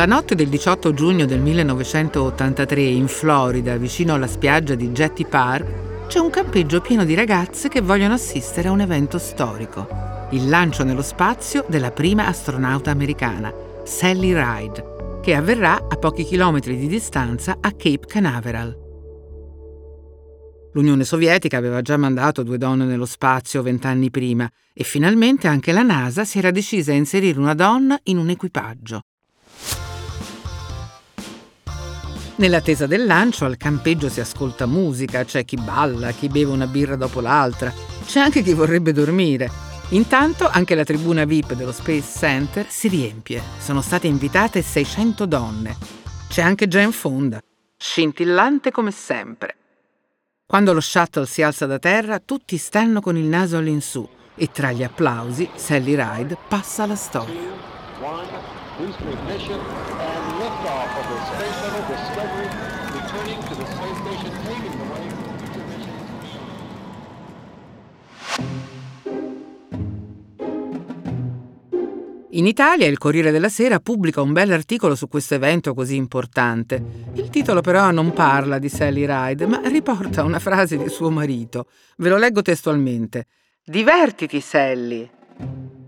La notte del 18 giugno del 1983 in Florida, vicino alla spiaggia di Jetty Park, c'è un campeggio pieno di ragazze che vogliono assistere a un evento storico, il lancio nello spazio della prima astronauta americana, Sally Ride, che avverrà a pochi chilometri di distanza a Cape Canaveral. L'Unione Sovietica aveva già mandato due donne nello spazio vent'anni prima e finalmente anche la NASA si era decisa a inserire una donna in un equipaggio. Nell'attesa del lancio al campeggio si ascolta musica, c'è chi balla, chi beve una birra dopo l'altra, c'è anche chi vorrebbe dormire. Intanto anche la tribuna VIP dello Space Center si riempie. Sono state invitate 600 donne. C'è anche Jane Fonda, scintillante come sempre. Quando lo shuttle si alza da terra, tutti stanno con il naso all'insù e tra gli applausi Sally Ride passa la storia. In Italia il Corriere della Sera pubblica un bel articolo su questo evento così importante. Il titolo però non parla di Sally Ride, ma riporta una frase di suo marito. Ve lo leggo testualmente. Divertiti, Sally,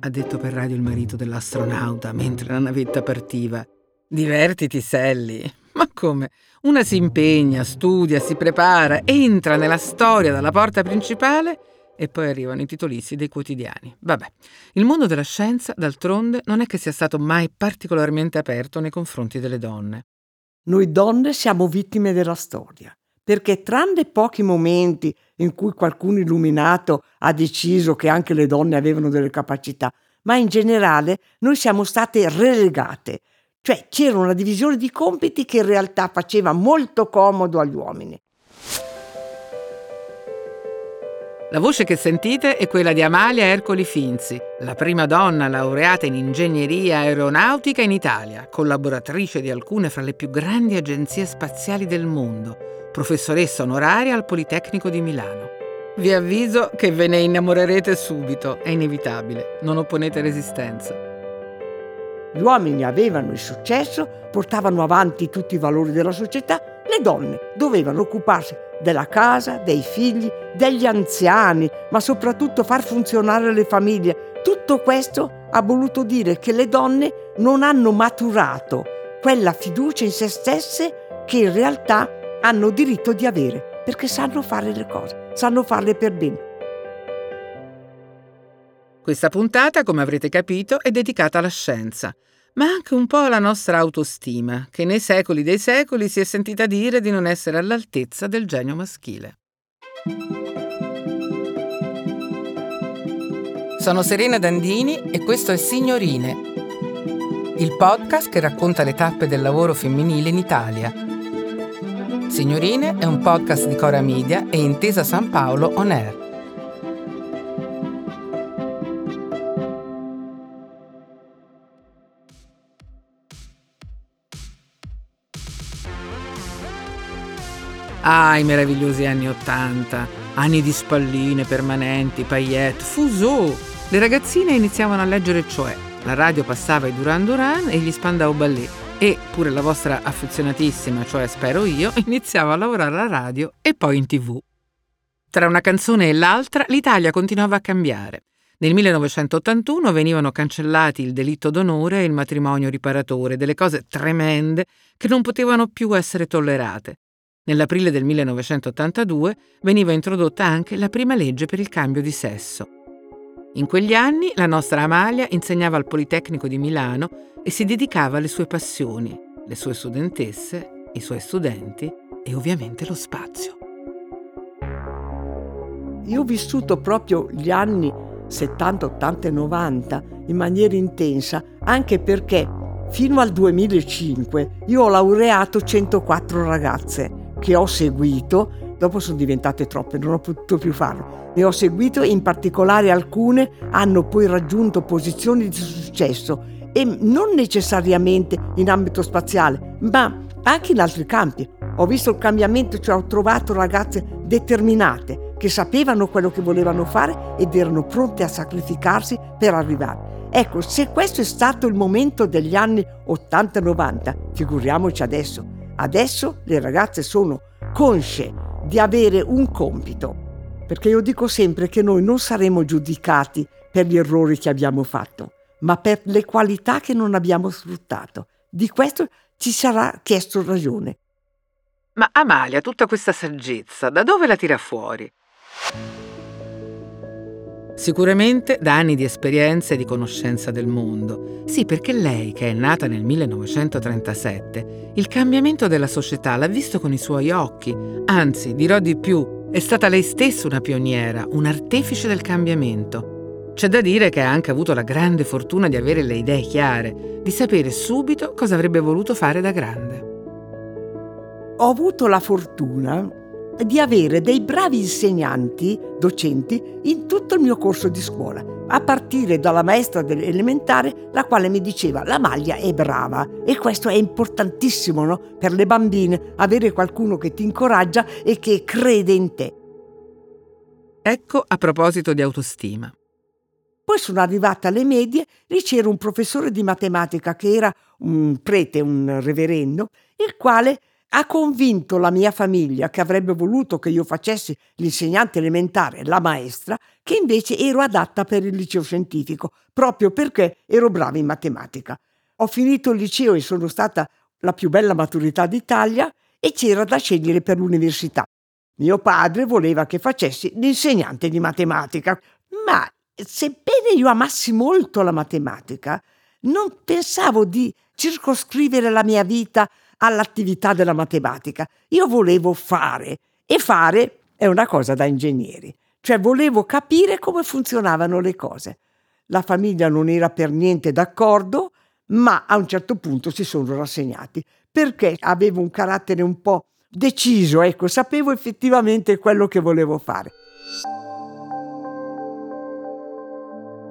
ha detto per radio il marito dell'astronauta mentre la navetta partiva. Divertiti, Sally. Ma come? Una si impegna, studia, si prepara, entra nella storia dalla porta principale e poi arrivano i titolizi dei quotidiani. Vabbè, il mondo della scienza, d'altronde, non è che sia stato mai particolarmente aperto nei confronti delle donne. Noi donne siamo vittime della storia, perché tranne pochi momenti in cui qualcuno illuminato ha deciso che anche le donne avevano delle capacità, ma in generale noi siamo state relegate, cioè c'era una divisione di compiti che in realtà faceva molto comodo agli uomini. La voce che sentite è quella di Amalia Ercoli Finzi, la prima donna laureata in ingegneria aeronautica in Italia, collaboratrice di alcune fra le più grandi agenzie spaziali del mondo, professoressa onoraria al Politecnico di Milano. Vi avviso che ve ne innamorerete subito, è inevitabile, non opponete resistenza. Gli uomini avevano il successo, portavano avanti tutti i valori della società, le donne dovevano occuparsi della casa, dei figli, degli anziani, ma soprattutto far funzionare le famiglie. Tutto questo ha voluto dire che le donne non hanno maturato quella fiducia in se stesse che in realtà hanno diritto di avere, perché sanno fare le cose, sanno farle per bene. Questa puntata, come avrete capito, è dedicata alla scienza ma anche un po' alla nostra autostima, che nei secoli dei secoli si è sentita dire di non essere all'altezza del genio maschile. Sono Serena Dandini e questo è Signorine, il podcast che racconta le tappe del lavoro femminile in Italia. Signorine è un podcast di Cora Media e Intesa San Paolo On Air. Ah, i meravigliosi anni Ottanta, anni di spalline permanenti, paillette, fusò. Le ragazzine iniziavano a leggere cioè. La radio passava i Duran Duran e gli Spandau Ballet e pure la vostra affezionatissima, cioè spero io, iniziava a lavorare alla radio e poi in tv. Tra una canzone e l'altra l'Italia continuava a cambiare. Nel 1981 venivano cancellati il delitto d'onore e il matrimonio riparatore, delle cose tremende che non potevano più essere tollerate. Nell'aprile del 1982 veniva introdotta anche la prima legge per il cambio di sesso. In quegli anni la nostra Amalia insegnava al Politecnico di Milano e si dedicava alle sue passioni, le sue studentesse, i suoi studenti e ovviamente lo spazio. Io ho vissuto proprio gli anni 70, 80 e 90 in maniera intensa, anche perché fino al 2005 io ho laureato 104 ragazze che ho seguito, dopo sono diventate troppe, non ho potuto più farlo, ne ho seguito in particolare alcune hanno poi raggiunto posizioni di successo e non necessariamente in ambito spaziale, ma anche in altri campi. Ho visto il cambiamento, cioè ho trovato ragazze determinate che sapevano quello che volevano fare ed erano pronte a sacrificarsi per arrivare. Ecco, se questo è stato il momento degli anni 80-90, figuriamoci adesso. Adesso le ragazze sono consce di avere un compito, perché io dico sempre che noi non saremo giudicati per gli errori che abbiamo fatto, ma per le qualità che non abbiamo sfruttato. Di questo ci sarà chiesto ragione. Ma Amalia, tutta questa saggezza, da dove la tira fuori? Sicuramente da anni di esperienza e di conoscenza del mondo. Sì, perché lei, che è nata nel 1937, il cambiamento della società l'ha visto con i suoi occhi. Anzi, dirò di più, è stata lei stessa una pioniera, un artefice del cambiamento. C'è da dire che ha anche avuto la grande fortuna di avere le idee chiare, di sapere subito cosa avrebbe voluto fare da grande. Ho avuto la fortuna di avere dei bravi insegnanti, docenti, in tutto il mio corso di scuola, a partire dalla maestra dell'elementare, la quale mi diceva la maglia è brava e questo è importantissimo no? per le bambine, avere qualcuno che ti incoraggia e che crede in te. Ecco a proposito di autostima. Poi sono arrivata alle medie, lì c'era un professore di matematica che era un prete, un reverendo, il quale ha convinto la mia famiglia, che avrebbe voluto che io facessi l'insegnante elementare, la maestra, che invece ero adatta per il liceo scientifico, proprio perché ero brava in matematica. Ho finito il liceo e sono stata la più bella maturità d'Italia e c'era da scegliere per l'università. Mio padre voleva che facessi l'insegnante di matematica, ma sebbene io amassi molto la matematica, non pensavo di circoscrivere la mia vita all'attività della matematica. Io volevo fare e fare è una cosa da ingegneri, cioè volevo capire come funzionavano le cose. La famiglia non era per niente d'accordo, ma a un certo punto si sono rassegnati perché avevo un carattere un po' deciso, ecco, sapevo effettivamente quello che volevo fare.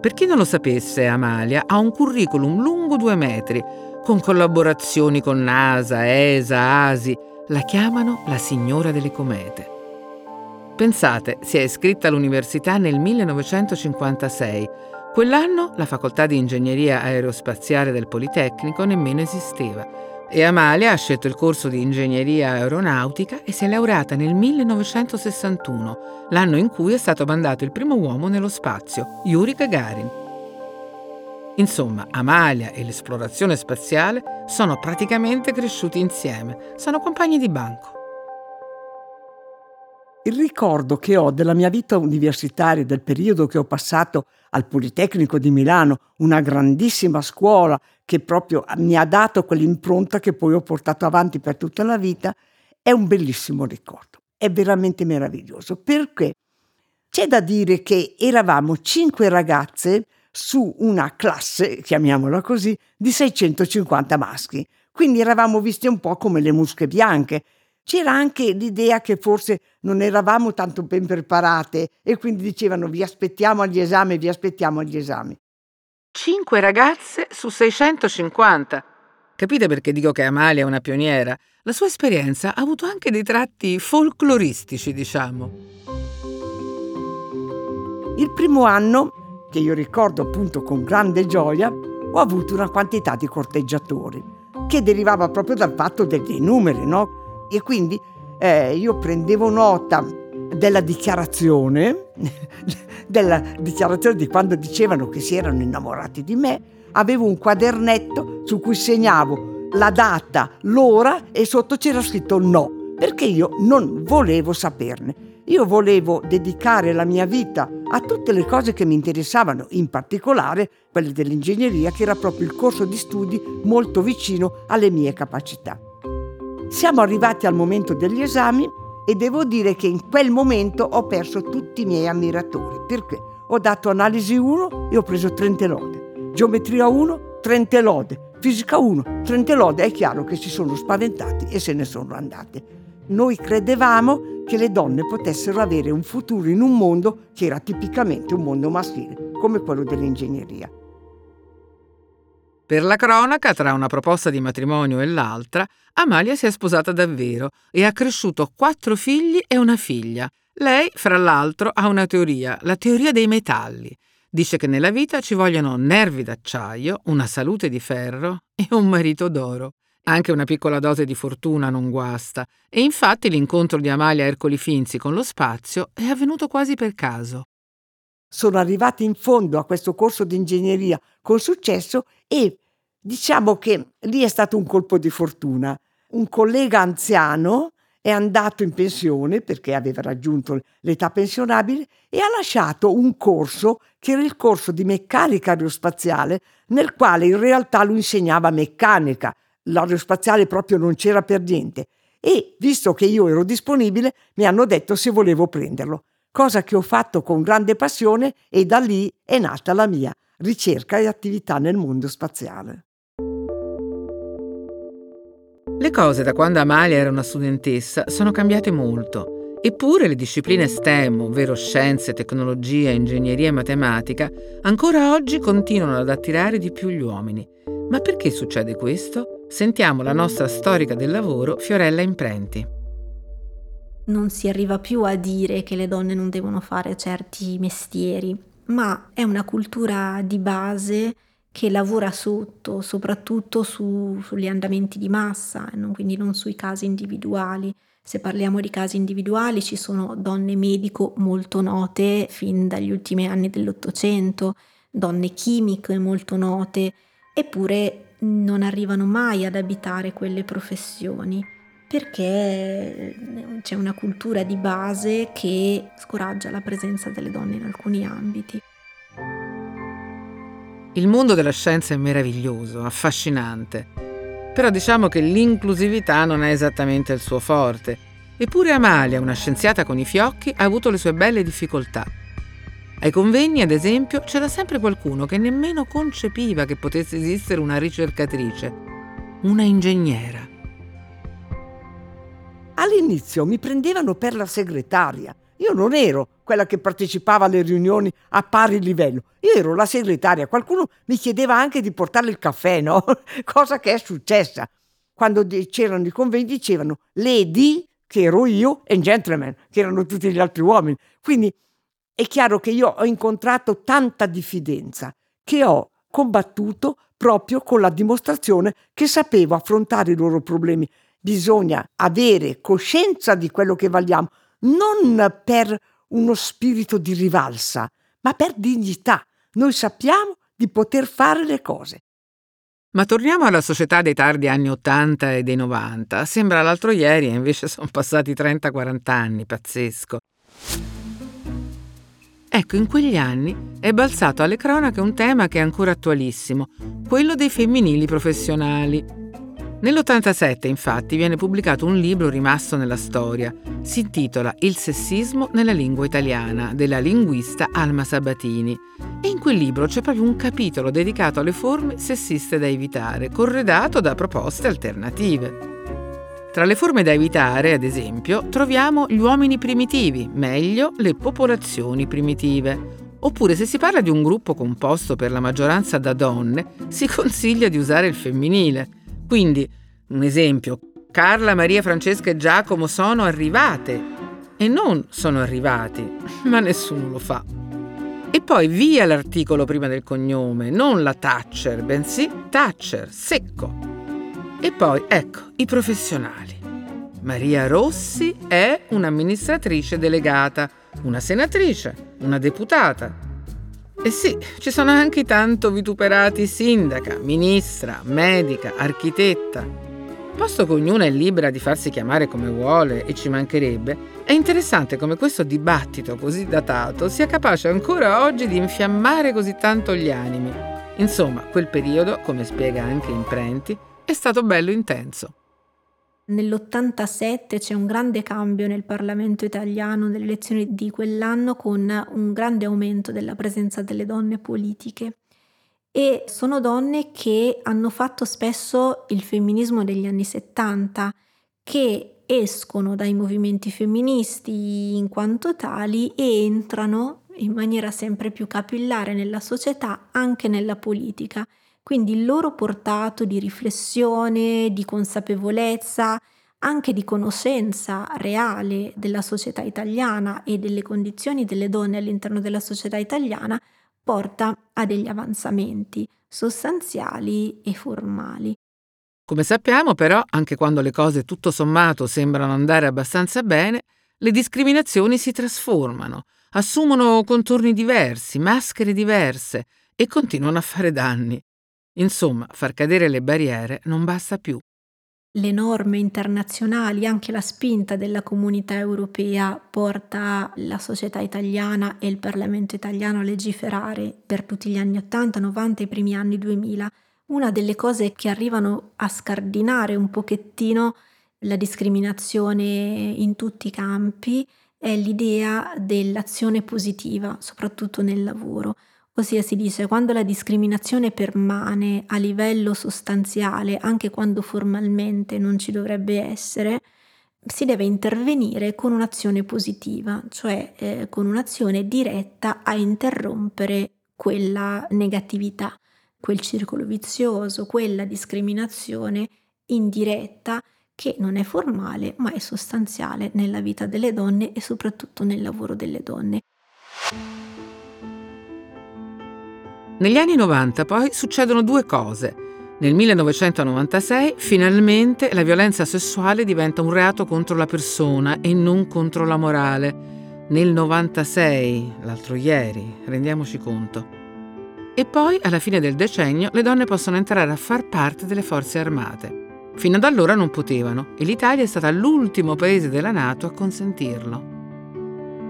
Per chi non lo sapesse, Amalia ha un curriculum lungo due metri, con collaborazioni con NASA, ESA, ASI. La chiamano la signora delle comete. Pensate, si è iscritta all'università nel 1956. Quell'anno la facoltà di ingegneria aerospaziale del Politecnico nemmeno esisteva e Amalia ha scelto il corso di ingegneria aeronautica e si è laureata nel 1961, l'anno in cui è stato mandato il primo uomo nello spazio, Yuri Gagarin. Insomma, Amalia e l'esplorazione spaziale sono praticamente cresciuti insieme, sono compagni di banco. Il ricordo che ho della mia vita universitaria, del periodo che ho passato al Politecnico di Milano, una grandissima scuola che proprio mi ha dato quell'impronta che poi ho portato avanti per tutta la vita, è un bellissimo ricordo. È veramente meraviglioso perché c'è da dire che eravamo cinque ragazze su una classe, chiamiamola così, di 650 maschi. Quindi eravamo visti un po' come le musche bianche. C'era anche l'idea che forse non eravamo tanto ben preparate e quindi dicevano vi aspettiamo agli esami, vi aspettiamo agli esami. Cinque ragazze su 650. Capite perché dico che Amalia è una pioniera? La sua esperienza ha avuto anche dei tratti folcloristici, diciamo. Il primo anno che io ricordo appunto con grande gioia, ho avuto una quantità di corteggiatori che derivava proprio dal fatto dei numeri, no? E quindi eh, io prendevo nota della dichiarazione, della dichiarazione di quando dicevano che si erano innamorati di me, avevo un quadernetto su cui segnavo la data, l'ora e sotto c'era scritto no, perché io non volevo saperne. Io volevo dedicare la mia vita a tutte le cose che mi interessavano, in particolare quelle dell'ingegneria, che era proprio il corso di studi molto vicino alle mie capacità. Siamo arrivati al momento degli esami e devo dire che in quel momento ho perso tutti i miei ammiratori, perché ho dato analisi 1 e ho preso 30 lode, geometria 1, 30 lode, fisica 1, 30 lode, è chiaro che si sono spaventati e se ne sono andate. Noi credevamo che le donne potessero avere un futuro in un mondo che era tipicamente un mondo maschile, come quello dell'ingegneria. Per la cronaca, tra una proposta di matrimonio e l'altra, Amalia si è sposata davvero e ha cresciuto quattro figli e una figlia. Lei, fra l'altro, ha una teoria, la teoria dei metalli. Dice che nella vita ci vogliono nervi d'acciaio, una salute di ferro e un marito d'oro. Anche una piccola dose di fortuna non guasta. E infatti l'incontro di Amalia Ercoli Finzi con lo spazio è avvenuto quasi per caso. Sono arrivati in fondo a questo corso di ingegneria con successo e diciamo che lì è stato un colpo di fortuna. Un collega anziano è andato in pensione perché aveva raggiunto l'età pensionabile e ha lasciato un corso che era il corso di meccanica aerospaziale nel quale in realtà lui insegnava meccanica. L'aerospaziale proprio non c'era per niente e visto che io ero disponibile mi hanno detto se volevo prenderlo, cosa che ho fatto con grande passione e da lì è nata la mia ricerca e attività nel mondo spaziale. Le cose da quando Amalia era una studentessa sono cambiate molto. Eppure le discipline STEM, ovvero scienze, tecnologia, ingegneria e matematica, ancora oggi continuano ad attirare di più gli uomini. Ma perché succede questo? Sentiamo la nostra storica del lavoro, Fiorella Imprenti. Non si arriva più a dire che le donne non devono fare certi mestieri, ma è una cultura di base che lavora sotto, soprattutto su, sugli andamenti di massa, quindi non sui casi individuali. Se parliamo di casi individuali ci sono donne medico molto note fin dagli ultimi anni dell'Ottocento, donne chimiche molto note, eppure non arrivano mai ad abitare quelle professioni perché c'è una cultura di base che scoraggia la presenza delle donne in alcuni ambiti. Il mondo della scienza è meraviglioso, affascinante, però diciamo che l'inclusività non è esattamente il suo forte. Eppure Amalia, una scienziata con i fiocchi, ha avuto le sue belle difficoltà. Ai convegni, ad esempio, c'era sempre qualcuno che nemmeno concepiva che potesse esistere una ricercatrice, una ingegnera. All'inizio mi prendevano per la segretaria io non ero quella che partecipava alle riunioni a pari livello, io ero la segretaria. Qualcuno mi chiedeva anche di portarle il caffè, no? Cosa che è successa. Quando c'erano i convegni dicevano lady, che ero io, e gentleman, che erano tutti gli altri uomini. Quindi è chiaro che io ho incontrato tanta diffidenza che ho combattuto proprio con la dimostrazione che sapevo affrontare i loro problemi. Bisogna avere coscienza di quello che valiamo, non per uno spirito di rivalsa, ma per dignità. Noi sappiamo di poter fare le cose. Ma torniamo alla società dei tardi anni 80 e dei 90. Sembra l'altro ieri e invece sono passati 30-40 anni, pazzesco. Ecco, in quegli anni è balzato alle cronache un tema che è ancora attualissimo, quello dei femminili professionali. Nell'87 infatti viene pubblicato un libro rimasto nella storia. Si intitola Il sessismo nella lingua italiana della linguista Alma Sabatini e in quel libro c'è proprio un capitolo dedicato alle forme sessiste da evitare, corredato da proposte alternative. Tra le forme da evitare, ad esempio, troviamo gli uomini primitivi, meglio le popolazioni primitive. Oppure se si parla di un gruppo composto per la maggioranza da donne, si consiglia di usare il femminile. Quindi, un esempio, Carla, Maria, Francesca e Giacomo sono arrivate e non sono arrivati, ma nessuno lo fa. E poi via l'articolo prima del cognome, non la Thatcher, bensì Thatcher, secco. E poi, ecco, i professionali. Maria Rossi è un'amministratrice delegata, una senatrice, una deputata, e sì, ci sono anche i tanto vituperati sindaca, ministra, medica, architetta. Posto che ognuna è libera di farsi chiamare come vuole e ci mancherebbe, è interessante come questo dibattito così datato sia capace ancora oggi di infiammare così tanto gli animi. Insomma, quel periodo, come spiega anche Imprenti, è stato bello intenso. Nell'87 c'è un grande cambio nel Parlamento italiano nelle elezioni di quell'anno con un grande aumento della presenza delle donne politiche e sono donne che hanno fatto spesso il femminismo degli anni 70 che escono dai movimenti femministi in quanto tali e entrano in maniera sempre più capillare nella società, anche nella politica quindi il loro portato di riflessione, di consapevolezza, anche di conoscenza reale della società italiana e delle condizioni delle donne all'interno della società italiana porta a degli avanzamenti sostanziali e formali. Come sappiamo però, anche quando le cose tutto sommato sembrano andare abbastanza bene, le discriminazioni si trasformano, assumono contorni diversi, maschere diverse e continuano a fare danni. Insomma, far cadere le barriere non basta più. Le norme internazionali, anche la spinta della comunità europea porta la società italiana e il Parlamento italiano a legiferare per tutti gli anni 80, 90 e i primi anni 2000. Una delle cose che arrivano a scardinare un pochettino la discriminazione in tutti i campi è l'idea dell'azione positiva, soprattutto nel lavoro. Ossia si dice quando la discriminazione permane a livello sostanziale, anche quando formalmente non ci dovrebbe essere, si deve intervenire con un'azione positiva, cioè eh, con un'azione diretta a interrompere quella negatività, quel circolo vizioso, quella discriminazione indiretta che non è formale ma è sostanziale nella vita delle donne e soprattutto nel lavoro delle donne. Negli anni 90 poi succedono due cose. Nel 1996 finalmente la violenza sessuale diventa un reato contro la persona e non contro la morale. Nel 96, l'altro ieri, rendiamoci conto. E poi, alla fine del decennio, le donne possono entrare a far parte delle forze armate. Fino ad allora non potevano e l'Italia è stata l'ultimo paese della Nato a consentirlo.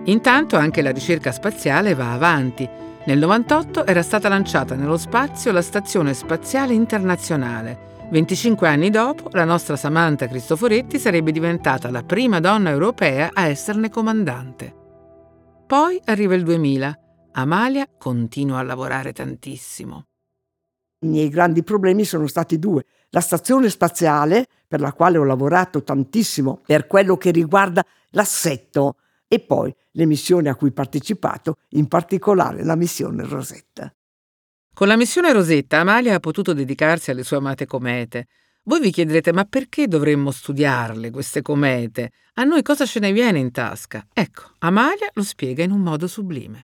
Intanto anche la ricerca spaziale va avanti. Nel 98 era stata lanciata nello spazio la Stazione Spaziale Internazionale. 25 anni dopo, la nostra Samantha Cristoforetti sarebbe diventata la prima donna europea a esserne comandante. Poi arriva il 2000. Amalia continua a lavorare tantissimo. I miei grandi problemi sono stati due. La stazione spaziale, per la quale ho lavorato tantissimo per quello che riguarda l'assetto, e poi le missioni a cui ho partecipato, in particolare la missione Rosetta. Con la missione Rosetta Amalia ha potuto dedicarsi alle sue amate comete. Voi vi chiederete ma perché dovremmo studiarle queste comete? A noi cosa ce ne viene in tasca? Ecco, Amalia lo spiega in un modo sublime.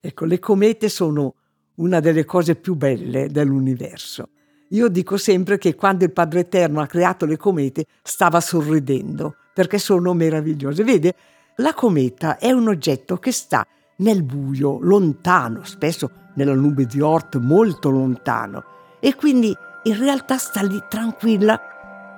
Ecco, le comete sono una delle cose più belle dell'universo. Io dico sempre che quando il Padre Eterno ha creato le comete stava sorridendo, perché sono meravigliose. Vede, la cometa è un oggetto che sta nel buio, lontano, spesso nella nube di Oort, molto lontano, e quindi in realtà sta lì tranquilla,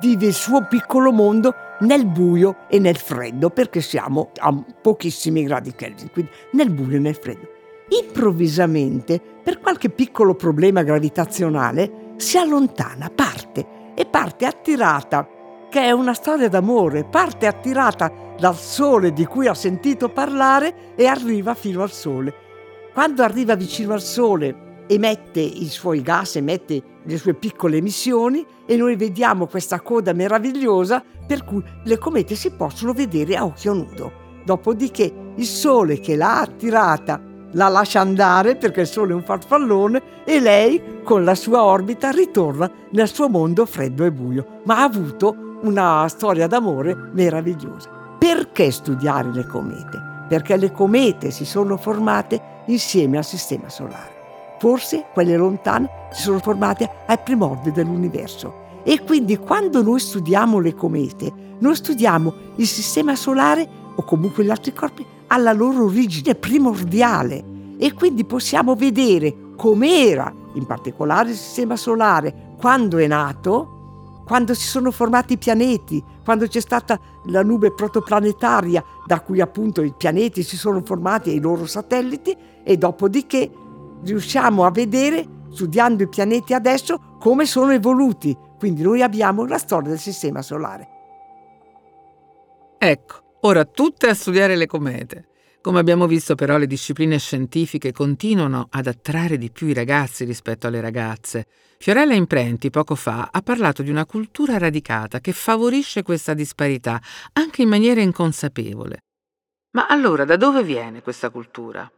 vive il suo piccolo mondo nel buio e nel freddo, perché siamo a pochissimi gradi Kelvin, quindi nel buio e nel freddo. Improvvisamente, per qualche piccolo problema gravitazionale, si allontana, parte e parte attirata, che è una storia d'amore, parte attirata dal sole di cui ha sentito parlare e arriva fino al sole. Quando arriva vicino al sole emette i suoi gas, emette le sue piccole emissioni e noi vediamo questa coda meravigliosa per cui le comete si possono vedere a occhio nudo. Dopodiché il sole che l'ha attirata la lascia andare perché il Sole è un farfallone e lei con la sua orbita ritorna nel suo mondo freddo e buio, ma ha avuto una storia d'amore meravigliosa. Perché studiare le comete? Perché le comete si sono formate insieme al Sistema Solare. Forse quelle lontane si sono formate ai primordi dell'universo. E quindi quando noi studiamo le comete, noi studiamo il Sistema Solare o comunque gli altri corpi alla loro origine primordiale e quindi possiamo vedere com'era, in particolare il Sistema Solare, quando è nato, quando si sono formati i pianeti, quando c'è stata la nube protoplanetaria da cui appunto i pianeti si sono formati e i loro satelliti e dopodiché riusciamo a vedere, studiando i pianeti adesso, come sono evoluti. Quindi noi abbiamo la storia del Sistema Solare. Ecco, Ora tutte a studiare le comete. Come abbiamo visto però le discipline scientifiche continuano ad attrarre di più i ragazzi rispetto alle ragazze. Fiorella Imprenti poco fa ha parlato di una cultura radicata che favorisce questa disparità anche in maniera inconsapevole. Ma allora da dove viene questa cultura?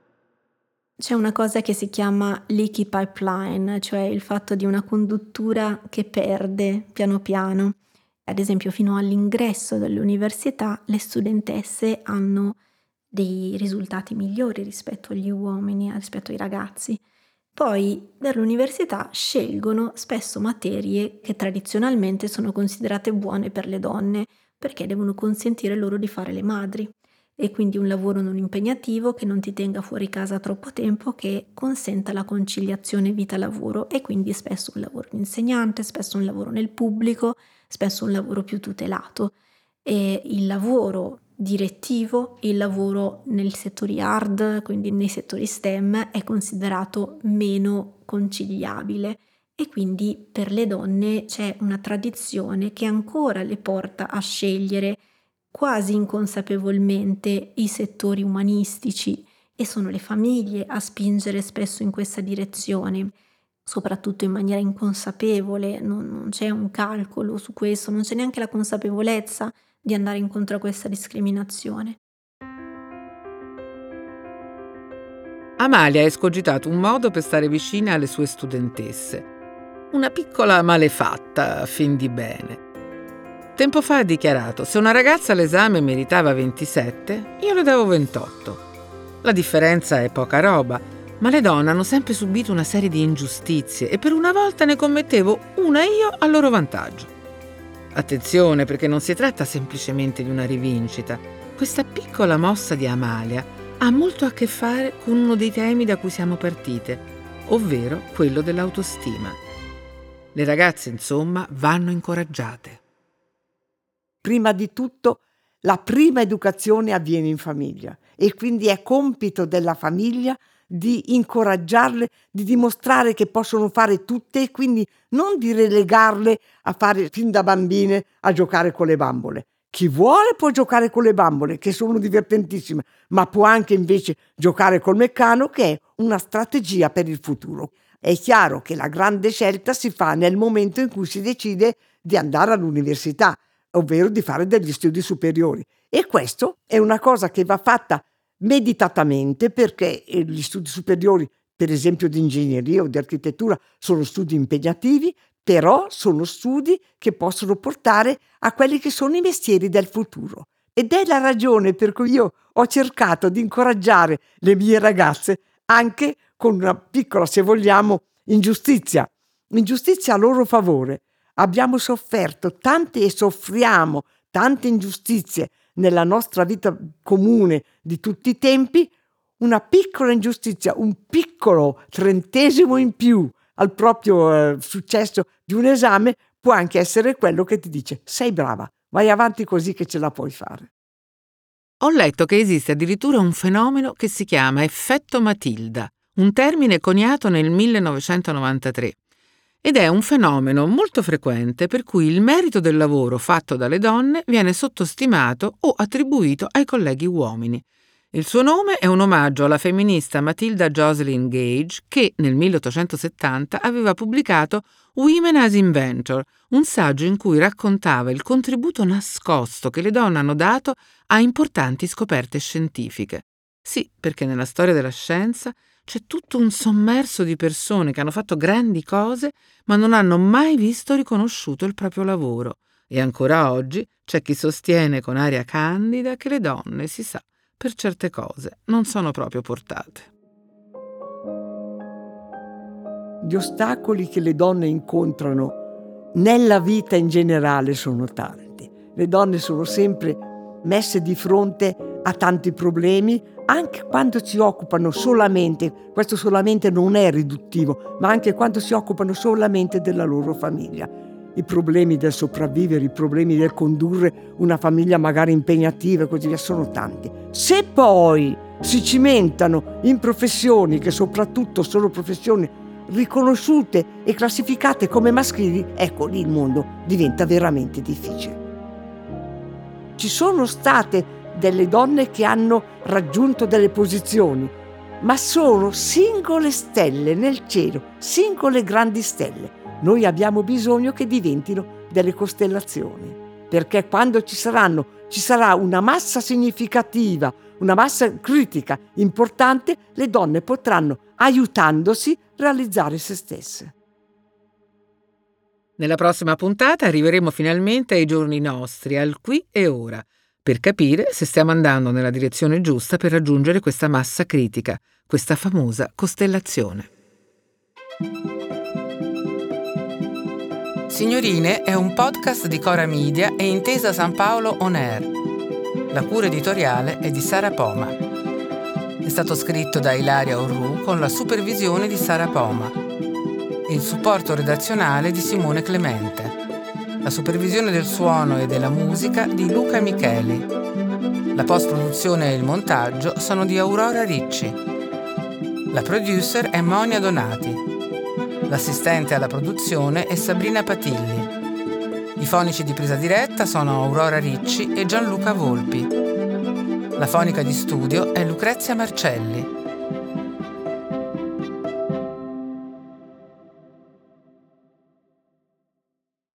C'è una cosa che si chiama leaky pipeline, cioè il fatto di una conduttura che perde piano piano. Ad esempio, fino all'ingresso dell'università le studentesse hanno dei risultati migliori rispetto agli uomini, rispetto ai ragazzi. Poi per l'università scelgono spesso materie che tradizionalmente sono considerate buone per le donne, perché devono consentire loro di fare le madri e quindi un lavoro non impegnativo che non ti tenga fuori casa troppo tempo, che consenta la conciliazione vita-lavoro e quindi spesso un lavoro di insegnante, spesso un lavoro nel pubblico, spesso un lavoro più tutelato. E il lavoro direttivo, il lavoro nei settori hard, quindi nei settori STEM, è considerato meno conciliabile. E quindi per le donne c'è una tradizione che ancora le porta a scegliere quasi inconsapevolmente i settori umanistici e sono le famiglie a spingere spesso in questa direzione, soprattutto in maniera inconsapevole, non, non c'è un calcolo su questo, non c'è neanche la consapevolezza di andare incontro a questa discriminazione. Amalia ha escogitato un modo per stare vicina alle sue studentesse. Una piccola malefatta a fin di bene. Tempo fa ha dichiarato: se una ragazza all'esame meritava 27, io le davo 28. La differenza è poca roba, ma le donne hanno sempre subito una serie di ingiustizie e per una volta ne commettevo una io a loro vantaggio. Attenzione perché non si tratta semplicemente di una rivincita. Questa piccola mossa di Amalia ha molto a che fare con uno dei temi da cui siamo partite, ovvero quello dell'autostima. Le ragazze, insomma, vanno incoraggiate prima di tutto la prima educazione avviene in famiglia e quindi è compito della famiglia di incoraggiarle, di dimostrare che possono fare tutte e quindi non di relegarle a fare fin da bambine a giocare con le bambole. Chi vuole può giocare con le bambole, che sono divertentissime, ma può anche invece giocare col meccano, che è una strategia per il futuro. È chiaro che la grande scelta si fa nel momento in cui si decide di andare all'università ovvero di fare degli studi superiori. E questo è una cosa che va fatta meditatamente perché eh, gli studi superiori, per esempio di ingegneria o di architettura, sono studi impegnativi, però sono studi che possono portare a quelli che sono i mestieri del futuro. Ed è la ragione per cui io ho cercato di incoraggiare le mie ragazze anche con una piccola, se vogliamo, ingiustizia, ingiustizia a loro favore, Abbiamo sofferto tante e soffriamo tante ingiustizie nella nostra vita comune di tutti i tempi, una piccola ingiustizia, un piccolo trentesimo in più al proprio eh, successo di un esame può anche essere quello che ti dice sei brava, vai avanti così che ce la puoi fare. Ho letto che esiste addirittura un fenomeno che si chiama effetto Matilda, un termine coniato nel 1993 ed è un fenomeno molto frequente per cui il merito del lavoro fatto dalle donne viene sottostimato o attribuito ai colleghi uomini. Il suo nome è un omaggio alla femminista Matilda Jocelyn Gage che nel 1870 aveva pubblicato Women as Inventor, un saggio in cui raccontava il contributo nascosto che le donne hanno dato a importanti scoperte scientifiche. Sì, perché nella storia della scienza c'è tutto un sommerso di persone che hanno fatto grandi cose ma non hanno mai visto riconosciuto il proprio lavoro. E ancora oggi c'è chi sostiene con aria candida che le donne, si sa, per certe cose non sono proprio portate. Gli ostacoli che le donne incontrano nella vita in generale sono tanti. Le donne sono sempre messe di fronte a tanti problemi, anche quando si occupano solamente, questo solamente non è riduttivo, ma anche quando si occupano solamente della loro famiglia. I problemi del sopravvivere, i problemi del condurre una famiglia magari impegnativa e così via sono tanti. Se poi si cimentano in professioni che soprattutto sono professioni riconosciute e classificate come maschili, ecco lì il mondo diventa veramente difficile. Ci sono state delle donne che hanno raggiunto delle posizioni, ma sono singole stelle nel cielo, singole grandi stelle. Noi abbiamo bisogno che diventino delle costellazioni, perché quando ci saranno, ci sarà una massa significativa, una massa critica importante, le donne potranno, aiutandosi, realizzare se stesse. Nella prossima puntata arriveremo finalmente ai giorni nostri, al qui e ora per capire se stiamo andando nella direzione giusta per raggiungere questa massa critica, questa famosa costellazione. Signorine è un podcast di Cora Media e Intesa San Paolo On Air. La cura editoriale è di Sara Poma. È stato scritto da Ilaria Orru con la supervisione di Sara Poma e il supporto redazionale di Simone Clemente. La supervisione del suono e della musica di Luca Micheli. La post-produzione e il montaggio sono di Aurora Ricci. La producer è Monia Donati. L'assistente alla produzione è Sabrina Patilli. I fonici di presa diretta sono Aurora Ricci e Gianluca Volpi. La fonica di studio è Lucrezia Marcelli.